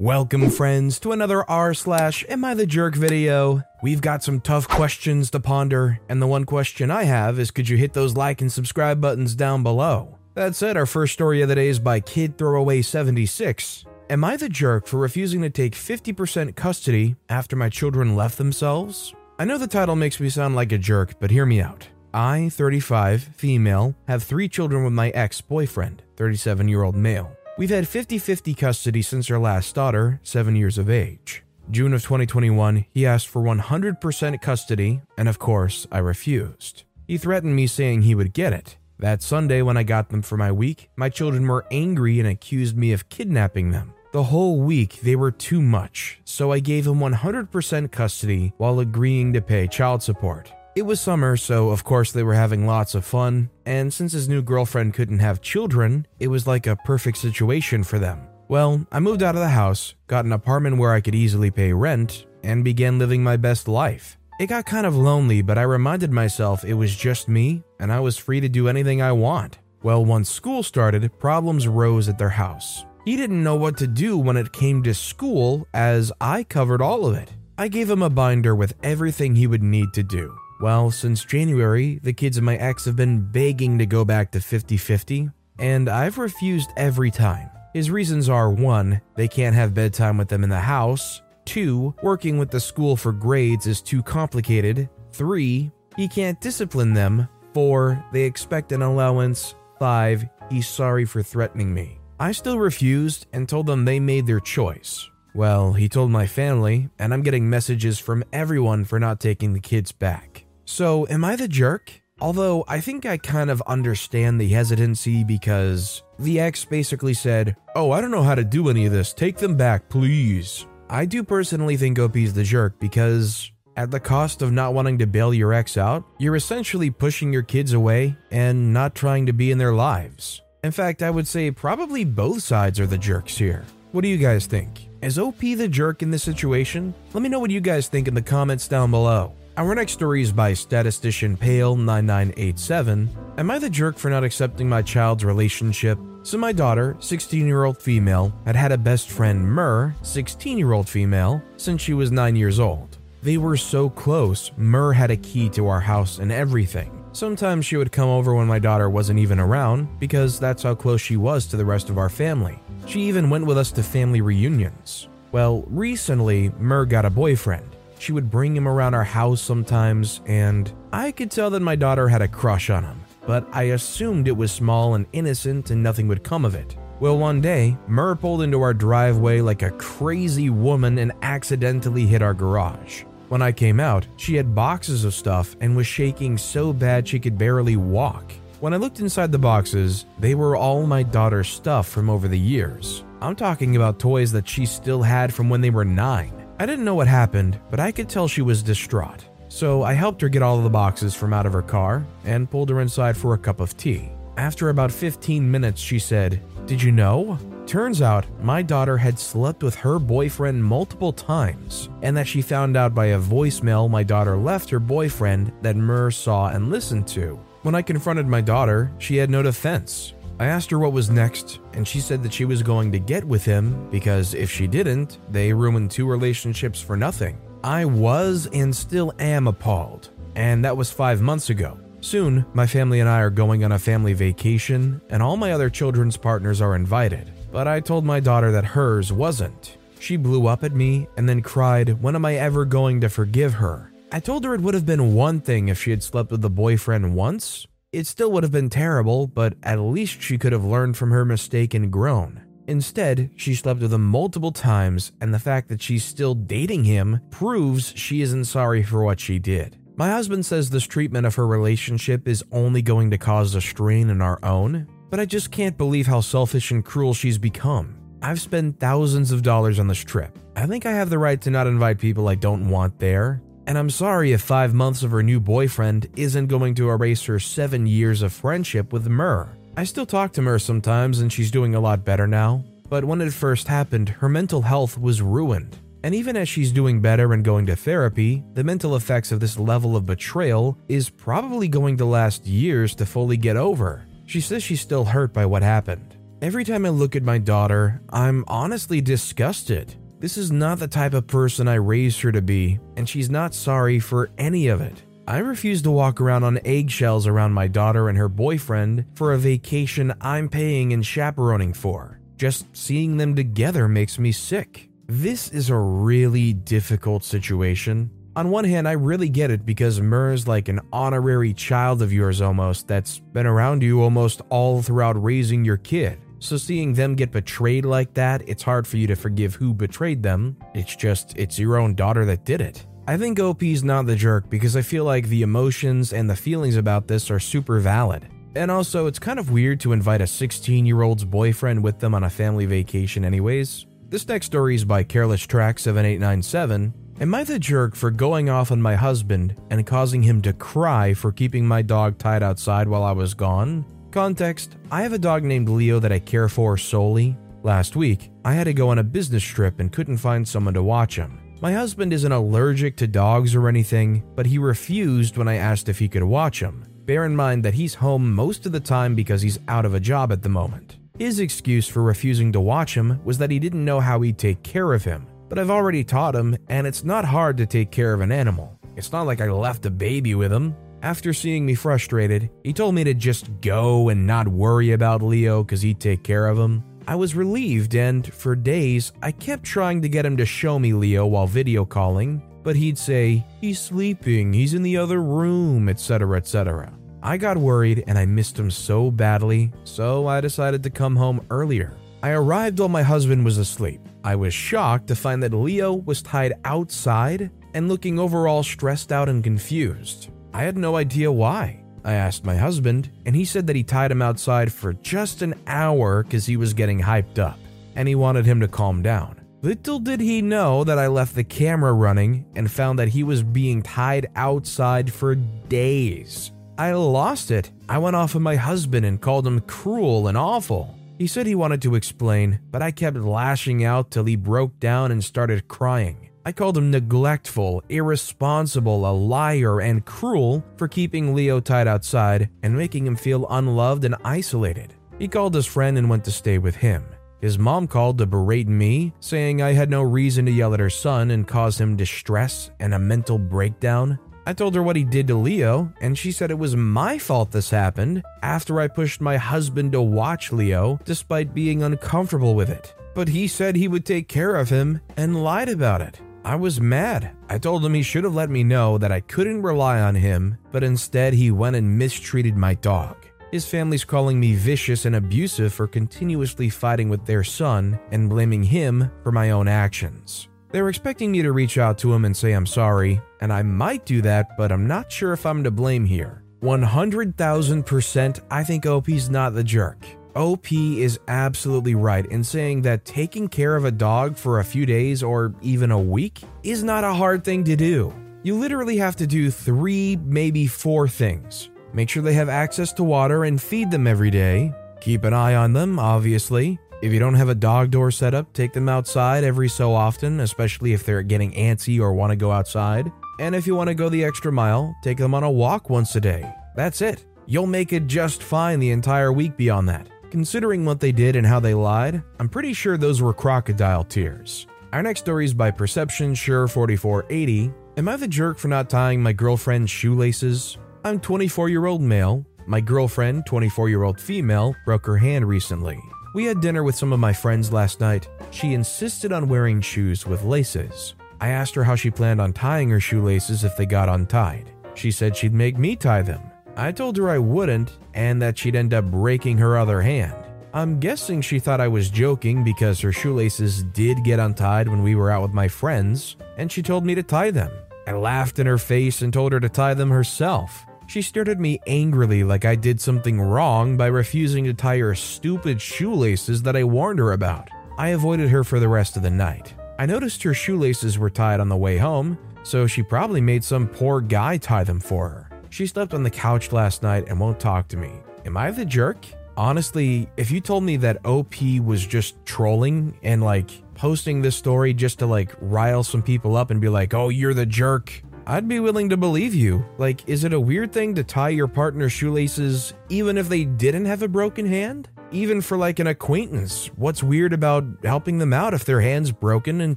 Welcome, friends, to another r slash Am I the Jerk video. We've got some tough questions to ponder, and the one question I have is could you hit those like and subscribe buttons down below? That said, our first story of the day is by Kid Throwaway 76. Am I the jerk for refusing to take 50% custody after my children left themselves? I know the title makes me sound like a jerk, but hear me out. I, 35, female, have three children with my ex boyfriend, 37 year old male. We've had 50 50 custody since our last daughter, 7 years of age. June of 2021, he asked for 100% custody, and of course, I refused. He threatened me saying he would get it. That Sunday, when I got them for my week, my children were angry and accused me of kidnapping them. The whole week, they were too much, so I gave him 100% custody while agreeing to pay child support. It was summer, so of course they were having lots of fun, and since his new girlfriend couldn't have children, it was like a perfect situation for them. Well, I moved out of the house, got an apartment where I could easily pay rent, and began living my best life. It got kind of lonely, but I reminded myself it was just me, and I was free to do anything I want. Well, once school started, problems rose at their house. He didn't know what to do when it came to school, as I covered all of it. I gave him a binder with everything he would need to do. Well, since January, the kids and my ex have been begging to go back to 50 50, and I've refused every time. His reasons are 1. They can't have bedtime with them in the house, 2. Working with the school for grades is too complicated, 3. He can't discipline them, 4. They expect an allowance, 5. He's sorry for threatening me. I still refused and told them they made their choice. Well, he told my family, and I'm getting messages from everyone for not taking the kids back. So, am I the jerk? Although I think I kind of understand the hesitancy because the ex basically said, Oh, I don't know how to do any of this. Take them back, please. I do personally think OP's the jerk because at the cost of not wanting to bail your ex out, you're essentially pushing your kids away and not trying to be in their lives. In fact, I would say probably both sides are the jerks here. What do you guys think? Is OP the jerk in this situation? Let me know what you guys think in the comments down below. Our next story is by statistician Pale9987. Am I the jerk for not accepting my child's relationship? So, my daughter, 16 year old female, had had a best friend, Mur, 16 year old female, since she was 9 years old. They were so close, Mur had a key to our house and everything. Sometimes she would come over when my daughter wasn't even around, because that's how close she was to the rest of our family. She even went with us to family reunions. Well, recently, Mur got a boyfriend. She would bring him around our house sometimes, and I could tell that my daughter had a crush on him, but I assumed it was small and innocent and nothing would come of it. Well, one day, Mur pulled into our driveway like a crazy woman and accidentally hit our garage. When I came out, she had boxes of stuff and was shaking so bad she could barely walk. When I looked inside the boxes, they were all my daughter's stuff from over the years. I'm talking about toys that she still had from when they were nine. I didn't know what happened, but I could tell she was distraught. So I helped her get all of the boxes from out of her car and pulled her inside for a cup of tea. After about 15 minutes, she said, Did you know? Turns out my daughter had slept with her boyfriend multiple times, and that she found out by a voicemail my daughter left her boyfriend that Mur saw and listened to. When I confronted my daughter, she had no defense. I asked her what was next, and she said that she was going to get with him because if she didn't, they ruined two relationships for nothing. I was and still am appalled, and that was five months ago. Soon, my family and I are going on a family vacation, and all my other children's partners are invited. But I told my daughter that hers wasn't. She blew up at me and then cried, When am I ever going to forgive her? I told her it would have been one thing if she had slept with a boyfriend once, it still would have been terrible, but at least she could have learned from her mistake and grown. Instead, she slept with him multiple times, and the fact that she's still dating him proves she isn't sorry for what she did. My husband says this treatment of her relationship is only going to cause a strain in our own, but I just can't believe how selfish and cruel she's become. I've spent thousands of dollars on this trip. I think I have the right to not invite people I don't want there. And I'm sorry if five months of her new boyfriend isn't going to erase her seven years of friendship with Mur. I still talk to Mur sometimes and she's doing a lot better now, but when it first happened, her mental health was ruined. And even as she's doing better and going to therapy, the mental effects of this level of betrayal is probably going to last years to fully get over. She says she's still hurt by what happened. Every time I look at my daughter, I'm honestly disgusted. This is not the type of person I raised her to be, and she's not sorry for any of it. I refuse to walk around on eggshells around my daughter and her boyfriend for a vacation I'm paying and chaperoning for. Just seeing them together makes me sick. This is a really difficult situation. On one hand, I really get it because Mur's like an honorary child of yours almost that's been around you almost all throughout raising your kid. So seeing them get betrayed like that, it's hard for you to forgive who betrayed them. It's just, it's your own daughter that did it. I think OP's not the jerk because I feel like the emotions and the feelings about this are super valid. And also, it's kind of weird to invite a 16 year old's boyfriend with them on a family vacation, anyways. This next story is by Careless Track 7897. Am I the jerk for going off on my husband and causing him to cry for keeping my dog tied outside while I was gone? Context I have a dog named Leo that I care for solely. Last week, I had to go on a business trip and couldn't find someone to watch him. My husband isn't allergic to dogs or anything, but he refused when I asked if he could watch him. Bear in mind that he's home most of the time because he's out of a job at the moment. His excuse for refusing to watch him was that he didn't know how he'd take care of him, but I've already taught him, and it's not hard to take care of an animal. It's not like I left a baby with him. After seeing me frustrated, he told me to just go and not worry about Leo because he'd take care of him. I was relieved, and for days, I kept trying to get him to show me Leo while video calling, but he'd say, He's sleeping, he's in the other room, etc., etc. I got worried and I missed him so badly, so I decided to come home earlier. I arrived while my husband was asleep. I was shocked to find that Leo was tied outside and looking overall stressed out and confused. I had no idea why. I asked my husband, and he said that he tied him outside for just an hour because he was getting hyped up, and he wanted him to calm down. Little did he know that I left the camera running and found that he was being tied outside for days. I lost it. I went off of my husband and called him cruel and awful. He said he wanted to explain, but I kept lashing out till he broke down and started crying. I called him neglectful, irresponsible, a liar, and cruel for keeping Leo tied outside and making him feel unloved and isolated. He called his friend and went to stay with him. His mom called to berate me, saying I had no reason to yell at her son and cause him distress and a mental breakdown. I told her what he did to Leo, and she said it was my fault this happened after I pushed my husband to watch Leo despite being uncomfortable with it. But he said he would take care of him and lied about it. I was mad. I told him he should have let me know that I couldn't rely on him, but instead he went and mistreated my dog. His family's calling me vicious and abusive for continuously fighting with their son and blaming him for my own actions. They're expecting me to reach out to him and say I'm sorry, and I might do that, but I'm not sure if I'm to blame here. 100,000% I think OP's not the jerk. OP is absolutely right in saying that taking care of a dog for a few days or even a week is not a hard thing to do. You literally have to do three, maybe four things. Make sure they have access to water and feed them every day. Keep an eye on them, obviously. If you don't have a dog door set up, take them outside every so often, especially if they're getting antsy or want to go outside. And if you want to go the extra mile, take them on a walk once a day. That's it. You'll make it just fine the entire week beyond that. Considering what they did and how they lied, I'm pretty sure those were crocodile tears. Our next story is by Perception Sure 4480. Am I the jerk for not tying my girlfriend's shoelaces? I'm 24 year old male. My girlfriend, 24 year old female, broke her hand recently. We had dinner with some of my friends last night. She insisted on wearing shoes with laces. I asked her how she planned on tying her shoelaces if they got untied. She said she'd make me tie them. I told her I wouldn't and that she'd end up breaking her other hand. I'm guessing she thought I was joking because her shoelaces did get untied when we were out with my friends, and she told me to tie them. I laughed in her face and told her to tie them herself. She stared at me angrily like I did something wrong by refusing to tie her stupid shoelaces that I warned her about. I avoided her for the rest of the night. I noticed her shoelaces were tied on the way home, so she probably made some poor guy tie them for her. She slept on the couch last night and won't talk to me. Am I the jerk? Honestly, if you told me that OP was just trolling and like posting this story just to like rile some people up and be like, oh, you're the jerk, I'd be willing to believe you. Like, is it a weird thing to tie your partner's shoelaces even if they didn't have a broken hand? Even for like an acquaintance, what's weird about helping them out if their hand's broken and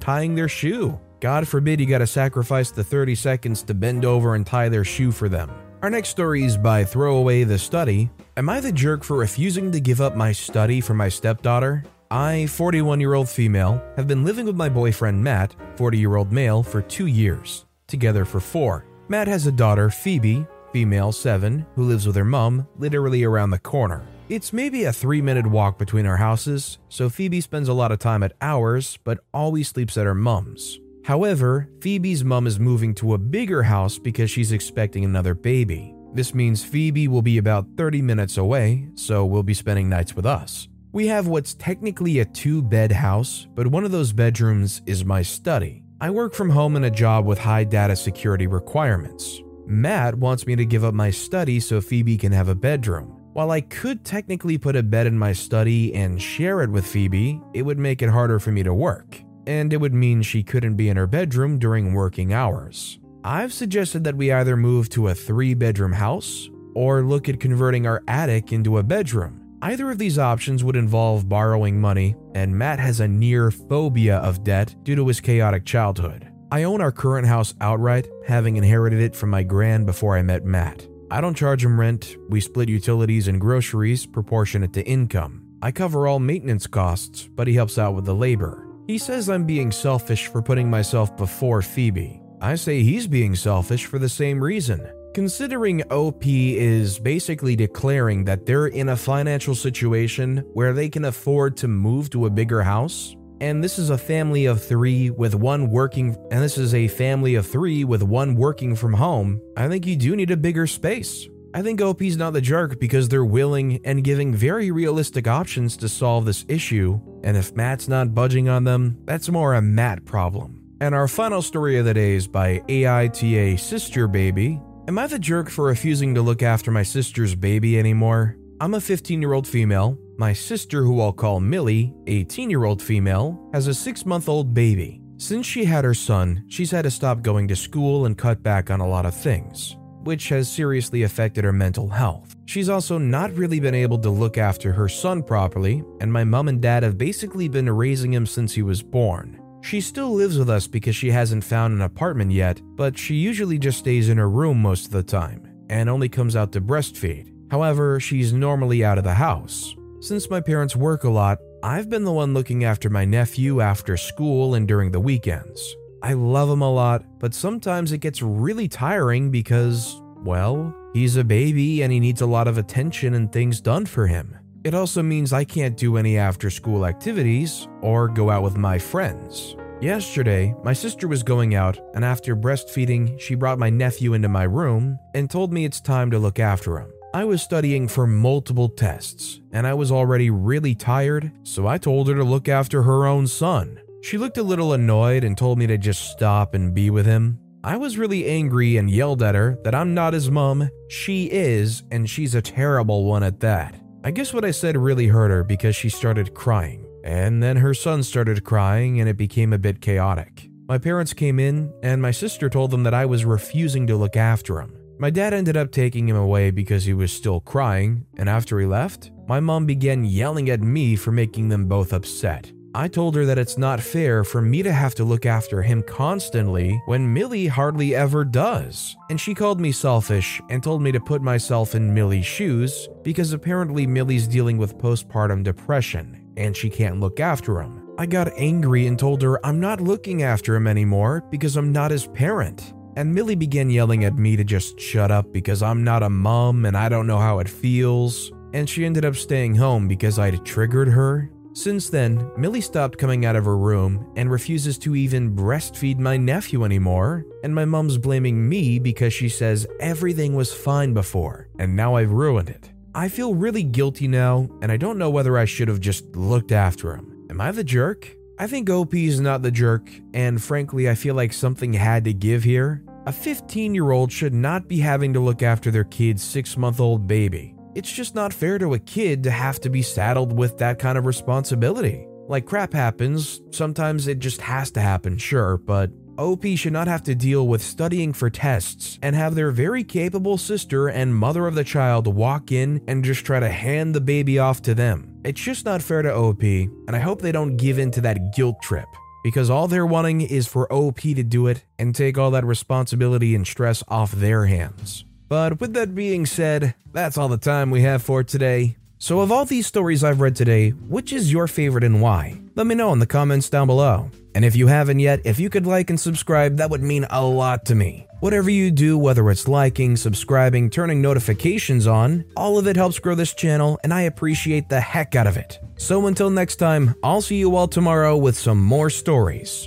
tying their shoe? God forbid you gotta sacrifice the 30 seconds to bend over and tie their shoe for them. Our next story is by Throwaway the Study. Am I the jerk for refusing to give up my study for my stepdaughter? I, 41 year old female, have been living with my boyfriend Matt, 40 year old male, for two years, together for four. Matt has a daughter, Phoebe, female 7, who lives with her mom, literally around the corner. It's maybe a three minute walk between our houses, so Phoebe spends a lot of time at ours, but always sleeps at her mom's. However, Phoebe's mom is moving to a bigger house because she's expecting another baby. This means Phoebe will be about 30 minutes away, so we'll be spending nights with us. We have what's technically a two bed house, but one of those bedrooms is my study. I work from home in a job with high data security requirements. Matt wants me to give up my study so Phoebe can have a bedroom. While I could technically put a bed in my study and share it with Phoebe, it would make it harder for me to work and it would mean she couldn't be in her bedroom during working hours. I've suggested that we either move to a three bedroom house or look at converting our attic into a bedroom. Either of these options would involve borrowing money, and Matt has a near phobia of debt due to his chaotic childhood. I own our current house outright, having inherited it from my grand before I met Matt. I don't charge him rent, we split utilities and groceries proportionate to income. I cover all maintenance costs, but he helps out with the labor. He says I'm being selfish for putting myself before Phoebe. I say he's being selfish for the same reason. Considering OP is basically declaring that they're in a financial situation where they can afford to move to a bigger house, and this is a family of three with one working, and this is a family of three with one working from home, I think you do need a bigger space. I think OP's not the jerk because they're willing and giving very realistic options to solve this issue, and if Matt's not budging on them, that's more a Matt problem. And our final story of the day is by AITA Sister Baby. Am I the jerk for refusing to look after my sister's baby anymore? I'm a 15 year old female. My sister, who I'll call Millie, 18 year old female, has a 6 month old baby. Since she had her son, she's had to stop going to school and cut back on a lot of things which has seriously affected her mental health. She's also not really been able to look after her son properly, and my mom and dad have basically been raising him since he was born. She still lives with us because she hasn't found an apartment yet, but she usually just stays in her room most of the time and only comes out to breastfeed. However, she's normally out of the house. Since my parents work a lot, I've been the one looking after my nephew after school and during the weekends. I love him a lot, but sometimes it gets really tiring because, well, he's a baby and he needs a lot of attention and things done for him. It also means I can't do any after school activities or go out with my friends. Yesterday, my sister was going out, and after breastfeeding, she brought my nephew into my room and told me it's time to look after him. I was studying for multiple tests, and I was already really tired, so I told her to look after her own son. She looked a little annoyed and told me to just stop and be with him. I was really angry and yelled at her that I'm not his mom, she is, and she's a terrible one at that. I guess what I said really hurt her because she started crying. And then her son started crying and it became a bit chaotic. My parents came in and my sister told them that I was refusing to look after him. My dad ended up taking him away because he was still crying, and after he left, my mom began yelling at me for making them both upset. I told her that it's not fair for me to have to look after him constantly when Millie hardly ever does. And she called me selfish and told me to put myself in Millie's shoes because apparently Millie's dealing with postpartum depression and she can't look after him. I got angry and told her I'm not looking after him anymore because I'm not his parent. And Millie began yelling at me to just shut up because I'm not a mom and I don't know how it feels. And she ended up staying home because I'd triggered her Since then, Millie stopped coming out of her room and refuses to even breastfeed my nephew anymore, and my mom's blaming me because she says everything was fine before, and now I've ruined it. I feel really guilty now, and I don't know whether I should have just looked after him. Am I the jerk? I think OP is not the jerk, and frankly, I feel like something had to give here. A 15 year old should not be having to look after their kid's six month old baby. It's just not fair to a kid to have to be saddled with that kind of responsibility. Like crap happens, sometimes it just has to happen, sure, but OP should not have to deal with studying for tests and have their very capable sister and mother of the child walk in and just try to hand the baby off to them. It's just not fair to OP, and I hope they don't give in to that guilt trip because all they're wanting is for OP to do it and take all that responsibility and stress off their hands. But with that being said, that's all the time we have for today. So, of all these stories I've read today, which is your favorite and why? Let me know in the comments down below. And if you haven't yet, if you could like and subscribe, that would mean a lot to me. Whatever you do, whether it's liking, subscribing, turning notifications on, all of it helps grow this channel, and I appreciate the heck out of it. So until next time, I'll see you all tomorrow with some more stories.